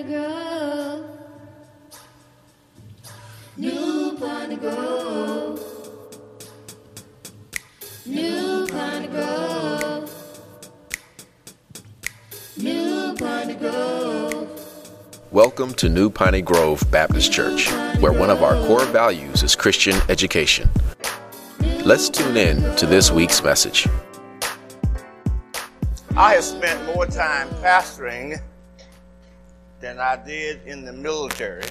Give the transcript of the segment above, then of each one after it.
Piney Grove. New Piney Grove. New Piney Grove. New Piney Grove. Welcome to New Piney Grove Baptist Church, where one of our core values is Christian education. Let's tune in to this week's message. I have spent more time pastoring than I did in the military.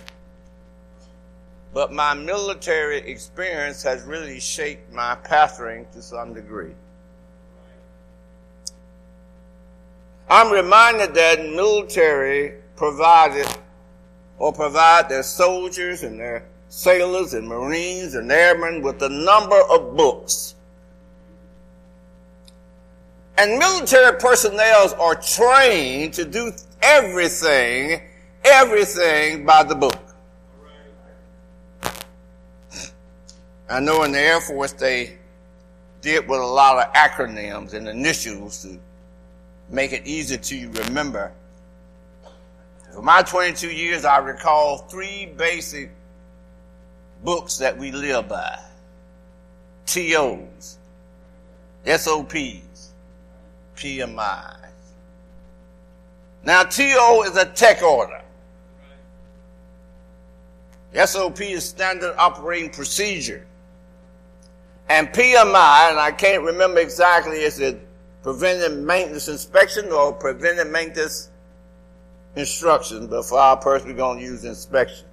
But my military experience has really shaped my pastoring to some degree. I'm reminded that military provided or provide their soldiers and their sailors and marines and airmen with a number of books. And military personnel are trained to do everything, everything by the book. I know in the Air Force they did with a lot of acronyms and initials to make it easy to remember. For my 22 years, I recall three basic books that we live by. TOs, SOPs, PMIs. Now, TO is a tech order. SOP is standard operating procedure. And PMI, and I can't remember exactly, is it preventive maintenance inspection or preventive maintenance instruction, but for our purpose, we're going to use inspection.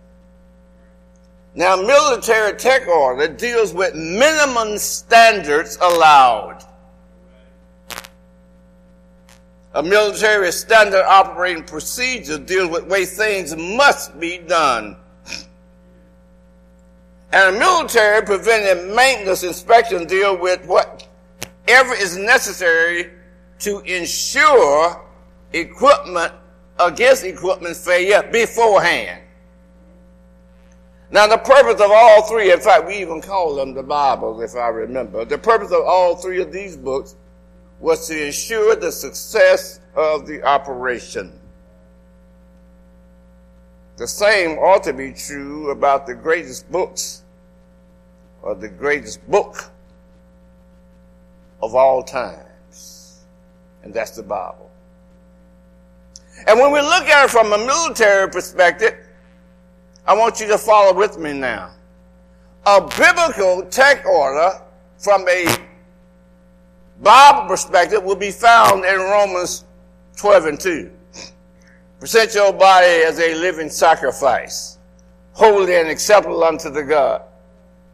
Now, military tech order deals with minimum standards allowed. A military standard operating procedure deals with way things must be done. And a military preventive maintenance inspection deal with whatever is necessary to ensure equipment against equipment failure beforehand. Now, the purpose of all three, in fact, we even call them the Bible, if I remember. The purpose of all three of these books was to ensure the success of the operation. The same ought to be true about the greatest books or the greatest book of all times, and that's the Bible. And when we look at it from a military perspective, I want you to follow with me now. A biblical tech order from a Bible perspective will be found in Romans 12 and 2. Present your body as a living sacrifice, holy and acceptable unto the God,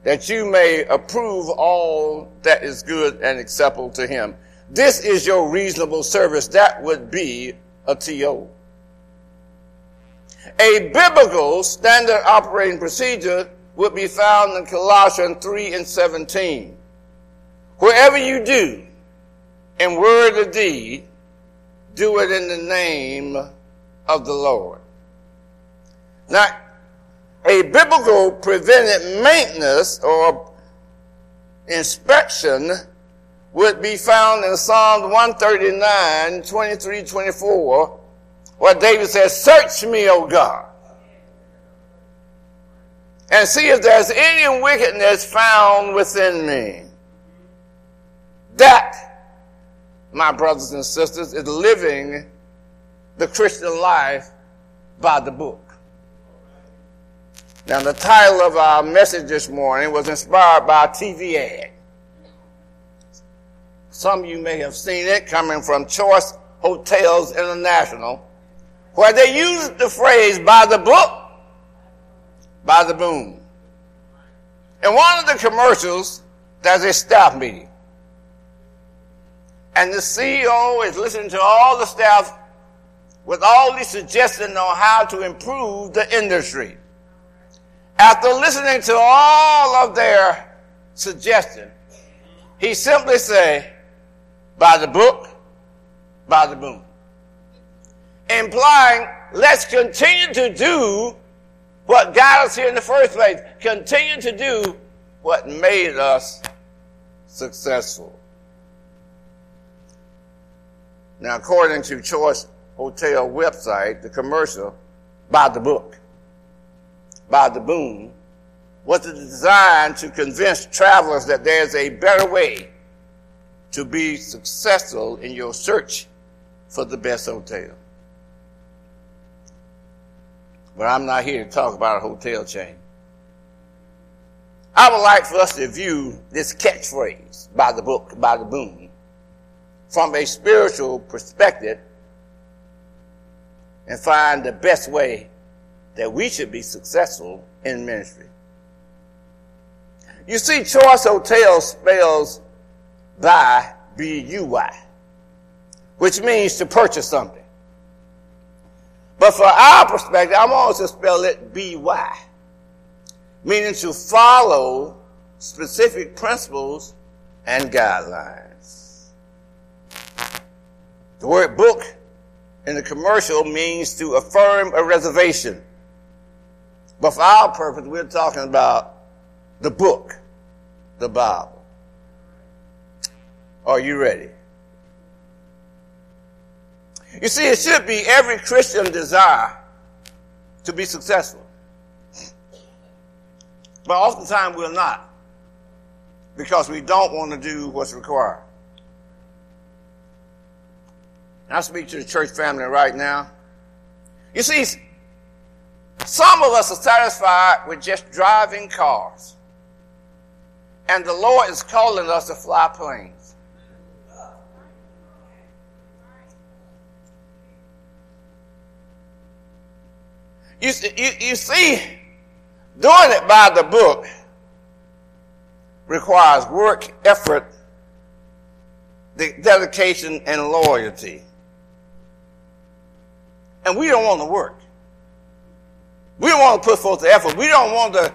that you may approve all that is good and acceptable to him. This is your reasonable service. That would be a TO. A biblical standard operating procedure would be found in Colossians 3 and 17. Wherever you do, in word or deed, do it in the name of the Lord. Now, a biblical preventive maintenance or inspection would be found in Psalm 139, 23, 24, where David says, Search me, O God, and see if there's any wickedness found within me. That my brothers and sisters, is living the Christian life by the book. Now, the title of our message this morning was inspired by a TV ad. Some of you may have seen it coming from Choice Hotels International, where they used the phrase by the book, by the boom. In one of the commercials, there's a staff meeting. And the CEO is listening to all the staff with all these suggestions on how to improve the industry. After listening to all of their suggestions, he simply say, by the book, by the boom. Implying, let's continue to do what got us here in the first place. Continue to do what made us successful. Now, according to Choice Hotel website, the commercial by the book, by the boom, was designed to convince travelers that there's a better way to be successful in your search for the best hotel. But I'm not here to talk about a hotel chain. I would like for us to view this catchphrase by the book, by the boom, from a spiritual perspective and find the best way that we should be successful in ministry. You see, Choice Hotel spells buy, B-U-Y, which means to purchase something. But for our perspective, I'm going to spell it B-Y, meaning to follow specific principles and guidelines. The word book in the commercial means to affirm a reservation. But for our purpose, we're talking about the book, the Bible. Are you ready? You see, it should be every Christian desire to be successful. But oftentimes we're not because we don't want to do what's required. I speak to the church family right now. You see, some of us are satisfied with just driving cars. And the Lord is calling us to fly planes. You, you, you see, doing it by the book requires work, effort, dedication, and loyalty. And we don't want to work. We don't want to put forth the effort. We don't want to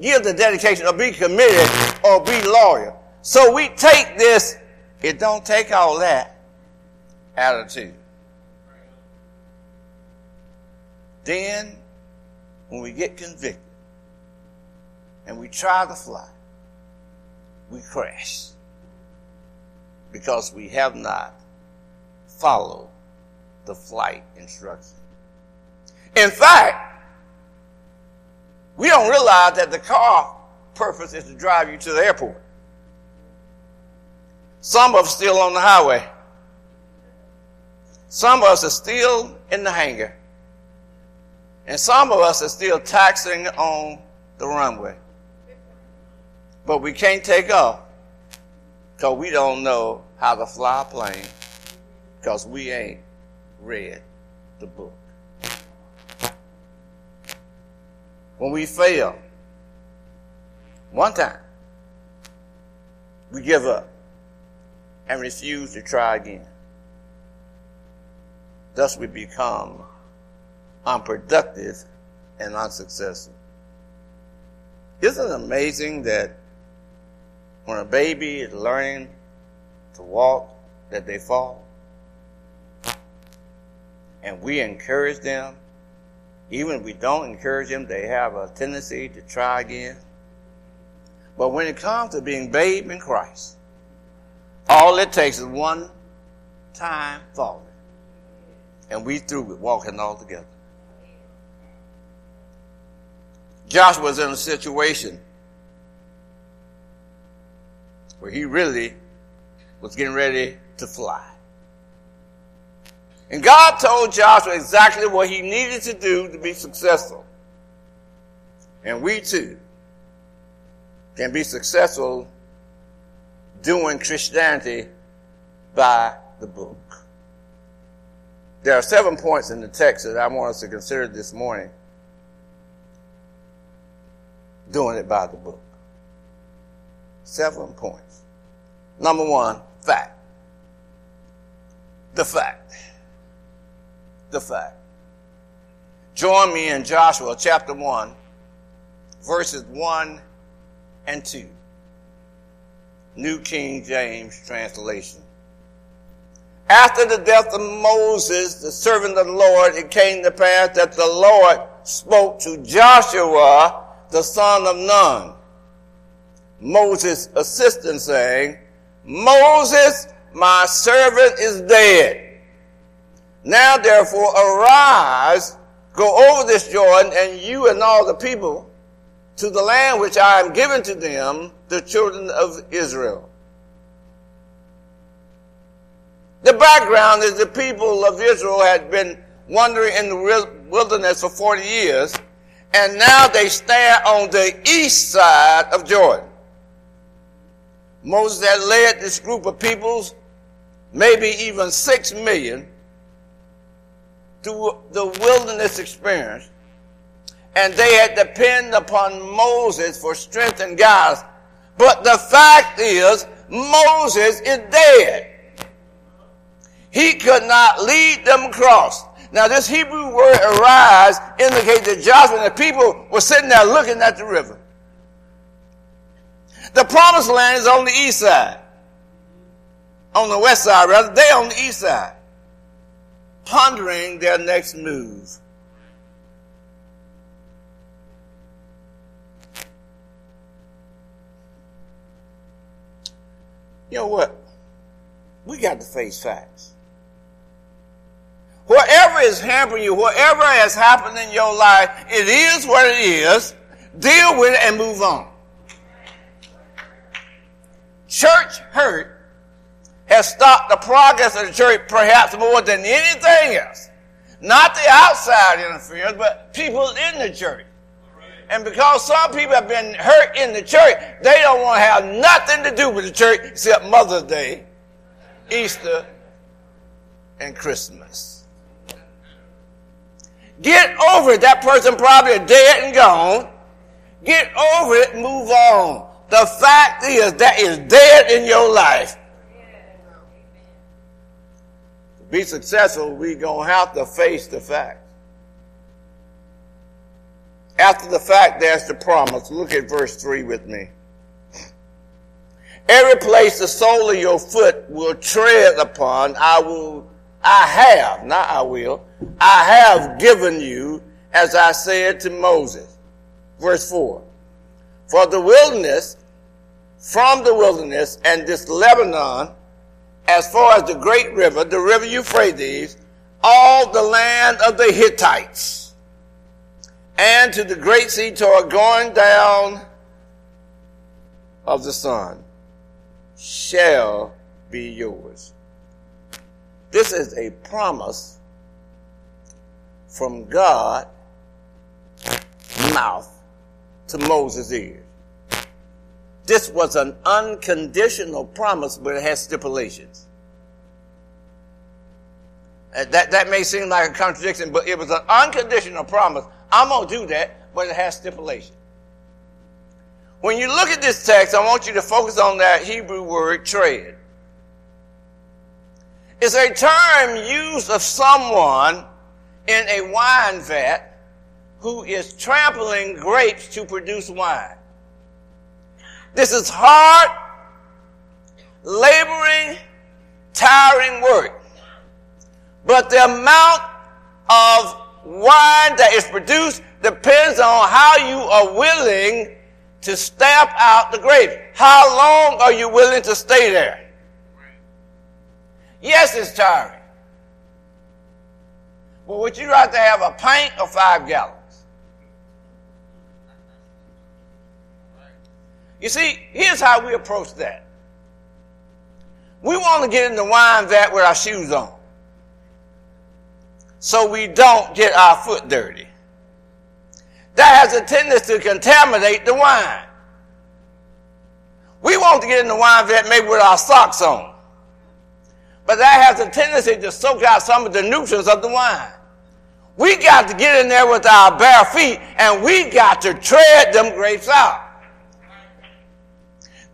give the dedication or be committed or be loyal. So we take this, it don't take all that attitude. Then, when we get convicted and we try to fly, we crash because we have not followed the flight instructions. In fact, we don't realize that the car purpose is to drive you to the airport. Some of us still on the highway. Some of us are still in the hangar. And some of us are still taxiing on the runway. But we can't take off because we don't know how to fly a plane because we ain't read the book. When we fail, one time, we give up and refuse to try again. Thus, we become unproductive and unsuccessful. Isn't it amazing that when a baby is learning to walk, that they fall? And we encourage them. Even if we don't encourage them, they have a tendency to try again. But when it comes to being babe in Christ, all it takes is one time falling. And we through with walking all together. Joshua was in a situation where he really was getting ready to fly. And God told Joshua exactly what he needed to do to be successful. And we too can be successful doing Christianity by the book. There are seven points in the text that I want us to consider this morning. Doing it by the book. Seven points. Number one, fact. The fact. The fact. Join me in Joshua chapter 1, verses 1 and 2. New King James translation. After the death of Moses, the servant of the Lord, it came to pass that the Lord spoke to Joshua, the son of Nun, Moses' assistant, saying, Moses, my servant, is dead. Now therefore arise, Go over this Jordan, and you and all the people, to the land which I am giving to them, the children of Israel. The background is the people of Israel had been wandering in the wilderness for 40 years, and now they stand on the east side of Jordan. Moses had led this group of peoples, maybe even six million, through the wilderness experience. And they had depended upon Moses for strength and guidance. But the fact is, Moses is dead. He could not lead them across. Now, this Hebrew word arise indicates that Joshua and the people were sitting there looking at the river. The promised land is on the east side. On the west side, rather. They on the east side. Pondering their next move. You know what? We got to face facts. Whatever is hampering you, whatever has happened in your life, it is what it is. Deal with it and move on. Church hurt has stopped the progress of the church perhaps more than anything else. Not the outside interference, but people in the church. And because some people have been hurt in the church, they don't want to have nothing to do with the church except Mother's Day, Easter, and Christmas. Get over it. That person probably dead and gone. Get over it, move on. The fact is that is dead in your life. To be successful, we're going to have to face the fact. After the fact, there's the promise. Look at verse 3 with me. Every place the sole of your foot will tread upon, I will, I have, not I will, I have given you, as I said to Moses. Verse 4. For the wilderness, from the wilderness and this Lebanon, as far as the great river, the river Euphrates, all the land of the Hittites, and to the great sea toward going down of the sun, shall be yours. This is a promise from God mouth to Moses' ears. This was an unconditional promise, but it has stipulations. Uh, that, that may seem like a contradiction, but it was an unconditional promise. I'm going to do that, but it has stipulation. When you look at this text, I want you to focus on that Hebrew word tread. It's a term used of someone in a wine vat who is trampling grapes to produce wine. This is hard, laboring, tiring work. But the amount of wine that is produced depends on how you are willing to stamp out the grapes. How long are you willing to stay there? Yes, it's tiring. But would you rather have a pint or five gallons? You see, here's how we approach that. We want to get in the wine vat with our shoes on. So we don't get our foot dirty. That has a tendency to contaminate the wine. We want to get in the wine vat maybe with our socks on. But that has a tendency to soak out some of the nutrients of the wine. We got to get in there with our bare feet and we got to tread them grapes out.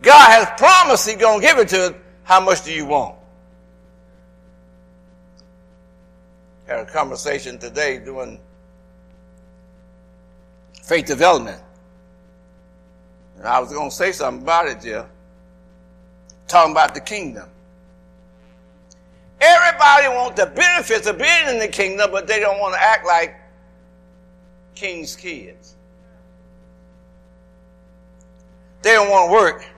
God has promised He's going to give it to us. How much do you want? Had a conversation today doing faith development. And I was going to say something about it, Jeff. Talking about the kingdom. Everybody wants the benefits of being in the kingdom, but they don't want to act like king's kids. They don't want to work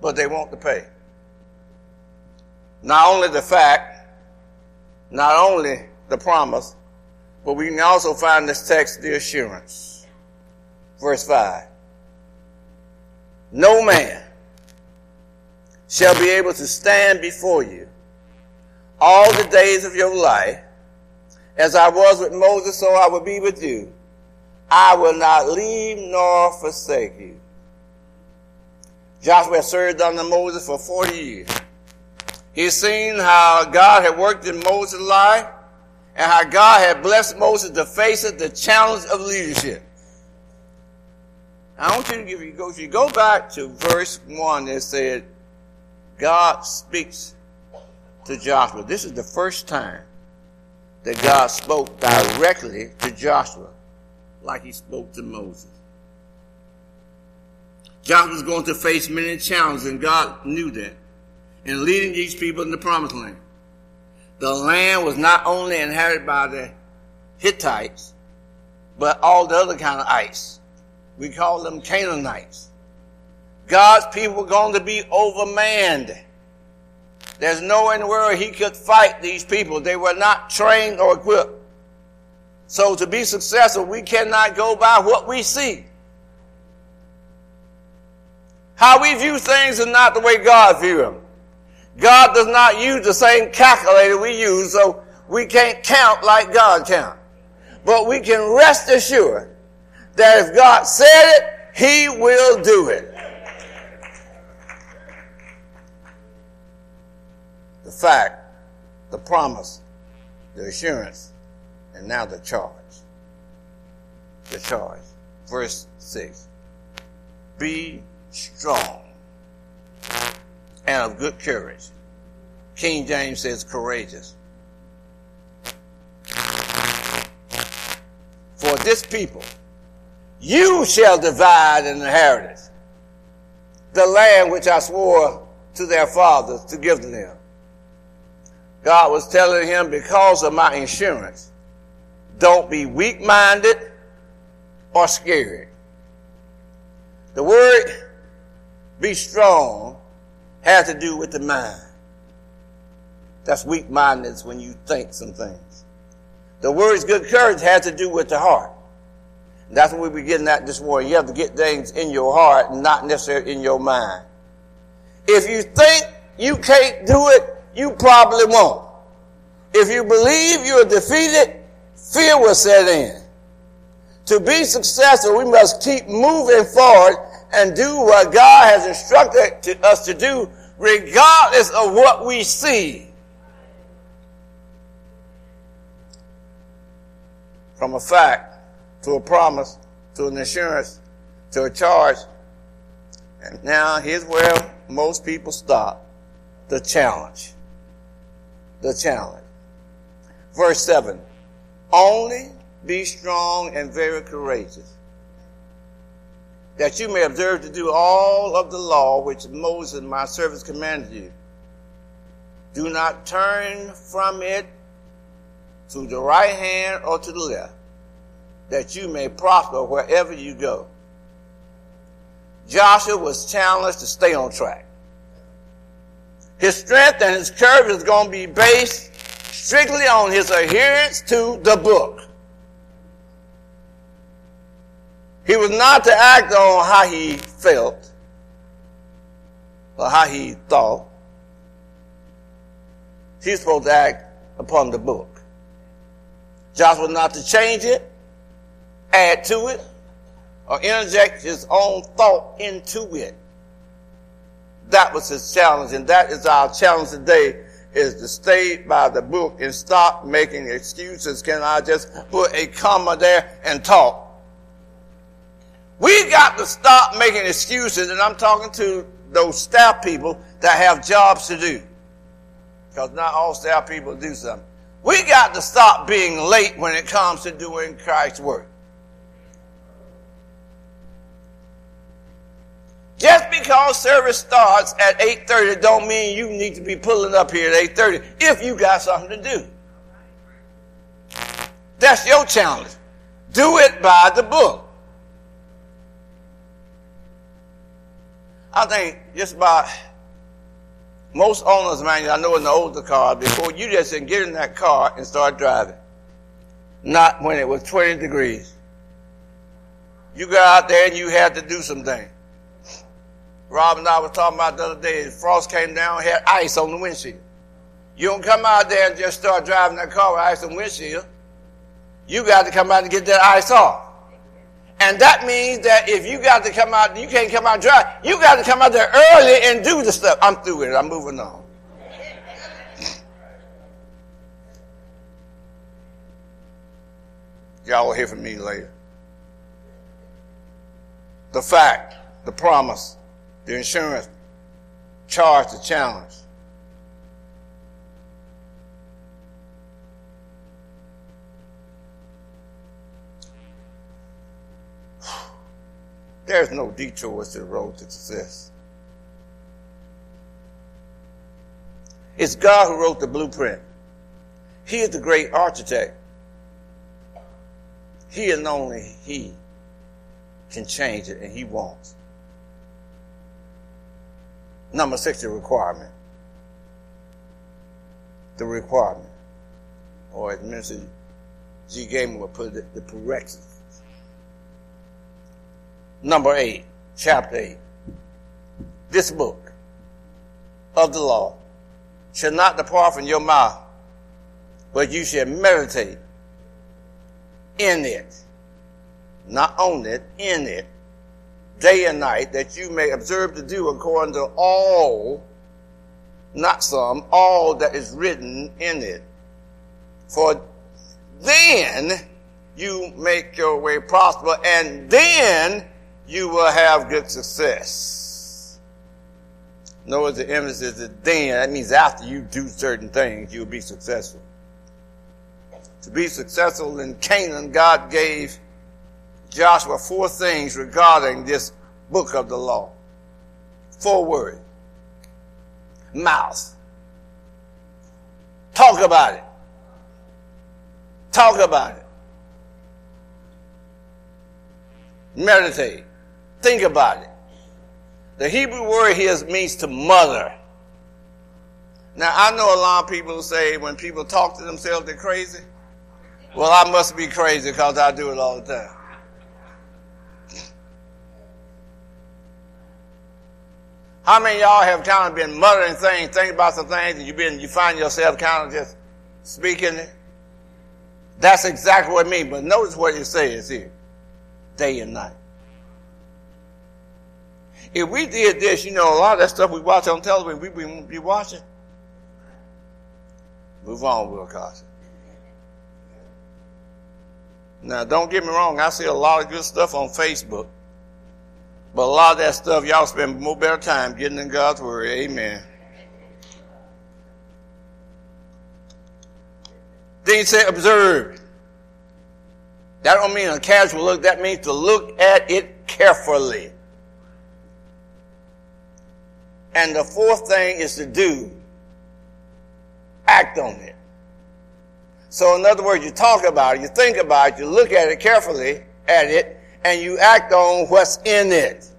but they want to pay. Not only the fact, not only the promise, But we can also find this text the assurance. Verse 5. No man shall be able to stand before you all the days of your life. As I was with Moses, so I will be with you. I will not leave nor forsake you. Joshua served under Moses for 40 years. He's seen how God had worked in Moses' life and how God had blessed Moses to face the challenge of leadership. I want you to you go, if you go back to verse 1 it said, God speaks to Joshua. This is the first time that God spoke directly to Joshua like he spoke to Moses. Joshua was going to face many challenges, and God knew that. In leading these people in the promised land, the land was not only inhabited by the Hittites, but all the other kind of ice. We call them Canaanites. God's people were going to be overmanned. There's nowhere in the world he could fight these people. They were not trained or equipped. So to be successful, we cannot go by what we see. How we view things is not the way God views them. God does not use the same calculator we use, so we can't count like God counts. But we can rest assured that if God said it, He will do it. The fact, the promise, the assurance, and now the charge. The charge. Verse 6. Be strong and of good courage. King James says courageous. For this people, you shall divide an inheritance, the land which I swore to their fathers to give them. God was telling him, because of my insurance, don't be weak minded or scared. The word be strong has to do with the mind. That's weak mindedness when you think some things. The word's good courage has to do with the heart. That's what we're getting at this morning. You have to get things in your heart and not necessarily in your mind. If you think you can't do it, you probably won't. If you believe you're defeated, fear will set in. To be successful, we must keep moving forward and do what God has instructed to us to do, regardless of what we see. From a fact to a promise to an assurance to a charge. And now here's where most people stop the challenge. The challenge. Verse 7 Only be strong and very courageous, that you may observe to do all of the law which Moses, my servant, commanded you. Do not turn from it to the right hand or to the left, that you may prosper wherever you go. Joshua was challenged to stay on track. His strength and his courage is going to be based strictly on his adherence to the book. He was not to act on how he felt or how he thought. He's supposed to act upon the book. Joshua not to change it, add to it, or interject his own thought into it. That was his challenge, and that is our challenge today is to stay by the book and stop making excuses. Can I just put a comma there and talk? We got to stop making excuses, and I'm talking to those staff people that have jobs to do. Because not all staff people do something. We got to stop being late when it comes to doing Christ's work. Just because service starts at 8.30 don't mean you need to be pulling up here at 8.30 if you got something to do. That's your challenge. Do it by the book. I think just about most owners, man, I know in the older car, before you just didn't get in that car and start driving. Not when it was 20 degrees. You got out there and you had to do something. Rob and I was talking about the other day, frost came down, had ice on the windshield. You don't come out there and just start driving that car with ice on the windshield. You got to come out and get that ice off. And that means that if you got to come out, you can't come out dry. You got to come out there early and do the stuff. I'm through with it. I'm moving on. Y'all will hear from me later. The fact, the promise, the insurance, charge, the challenge. There's no detours to the road to success. It's God who wrote the blueprint. He is the great architect. He and only He can change it, and He won't. Number six, the requirement. The requirement. Or as Minister G. Gaiman would put it, the prerequisite. Number eight, chapter eight. This book of the law shall not depart from your mouth, but you shall meditate in it, not on it, in it, day and night, that you may observe to do according to all, not some, all that is written in it. For then you make your way prosper, and then you will have good success. Notice the emphasis is then. That means after you do certain things, you'll be successful. To be successful in Canaan, God gave Joshua four things regarding this book of the law. Four words. Mouth. Talk about it. Talk about it. Meditate. Think about it. The Hebrew word here means to mother. Now, I know a lot of people say when people talk to themselves, they're crazy. Well, I must be crazy because I do it all the time. How many y'all have kind of been muttering things, thinking about some things, and you been you find yourself kind of just speaking it? That's exactly what it means. But notice what it says here: day and night. If we did this, you know, a lot of that stuff we watch on television, we wouldn't be watching. Move on, Will Carson. Now, don't get me wrong, I see a lot of good stuff on Facebook. But a lot of that stuff, y'all spend more better time getting in God's Word. Amen. Then he said, observe. That don't mean a casual look. That means to look at it carefully. And the fourth thing is to do. Act on it. So in other words, you talk about it, you think about it, you look at it carefully at it, and you act on what's in it.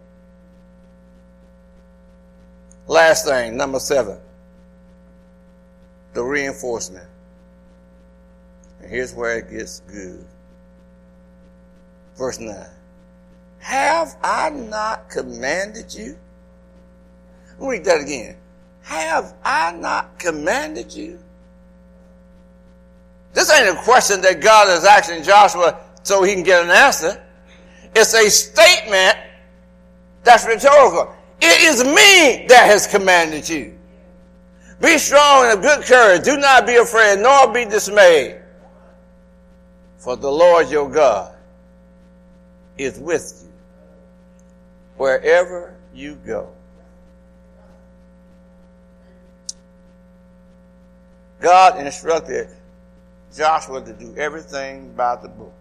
Last thing, number seven. The reinforcement. And here's where it gets good. Verse 9. Have I not commanded you? Read that again. Have I not commanded you? This ain't a question that God is asking Joshua so he can get an answer. It's a statement that's rhetorical. It is me that has commanded you. Be strong and of good courage. Do not be afraid, nor be dismayed. For the Lord your God is with you wherever you go. God instructed Joshua to do everything by the book.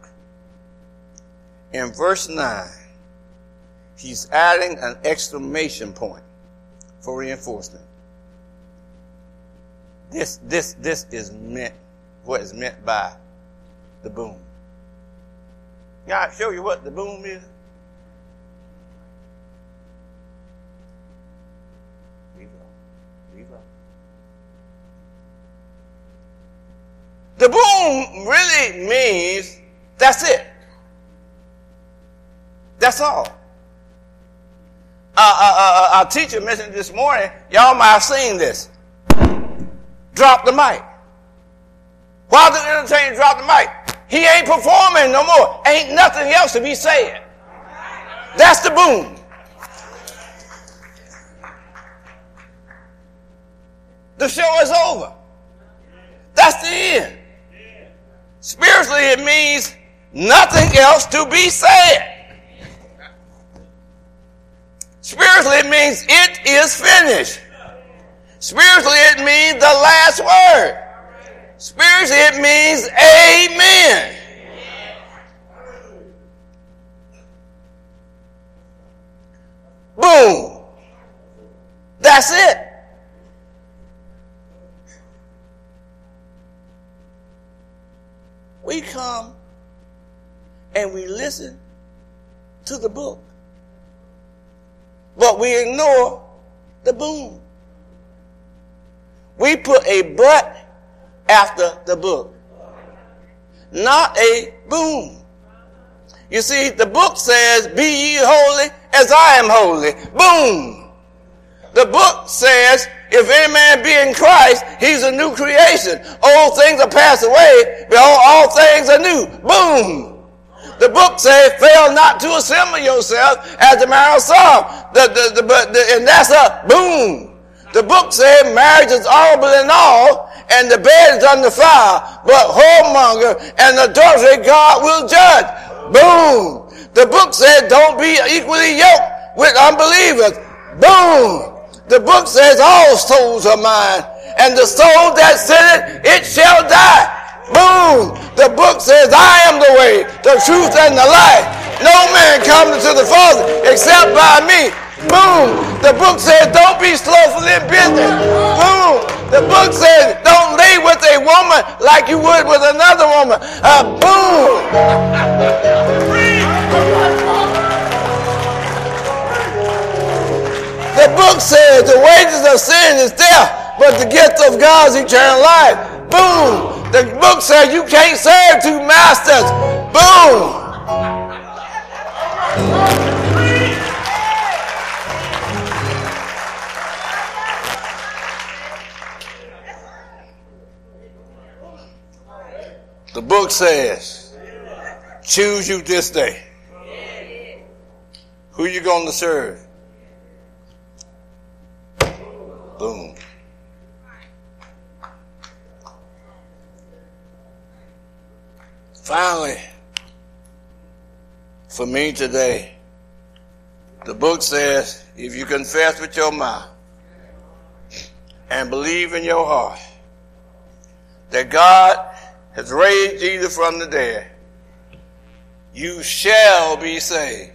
In verse 9, he's adding an exclamation point for reinforcement. This, this, this is meant, what is meant by the boom. I show you what the boom is? The boom really means that's it. That's all. Uh, uh, uh, uh, our teacher mentioned this morning, y'all might have seen this. Drop the mic. Why the entertainer drop the mic? He ain't performing no more. Ain't nothing else to be said. That's the boom. The show is over. That's the end. Spiritually, it means nothing else to be said. Spiritually, it means it is finished. Spiritually, it means the last word. Spiritually, it means amen. Boom. That's it. We come and we listen to the book, but we ignore the boom. We put a but after the book, not a boom. You see, the book says, Be ye holy as I am holy. Boom. The book says, If any man be in Christ, he's a new creation. Old things are passed away. Behold, all things are new. Boom. The book says, fail not to assemble yourself as the man of Psalm. The, the, the, the, and that's a boom. The book said marriage is honorable in all, and the bed is under fire, but whoremonger and adultery God will judge. Boom. The book said don't be equally yoked with unbelievers. Boom. The book says all souls are mine, and the soul that sinneth, it shall die. Boom. The book says, I am the way, the truth, and the life. No man comes to the Father except by me. Boom. The book says, don't be slowful in business. Boom. The book says, don't lay with a woman like you would with another woman. Uh, boom. The book says the wages of sin is death, but the gift of God's eternal life. Boom. The book says you can't serve two masters. Boom. The book says, choose you this day. Who you going to serve? Boom. Finally, for me today, the book says if you confess with your mouth and believe in your heart that God has raised Jesus from the dead, you shall be saved.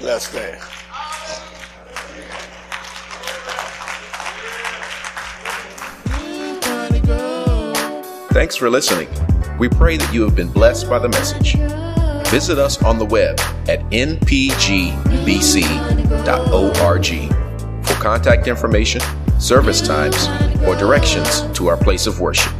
Let's stand. Thanks for listening. We pray that you have been blessed by the message. Visit us on the web at npgbc.org for contact information, service times, or directions to our place of worship.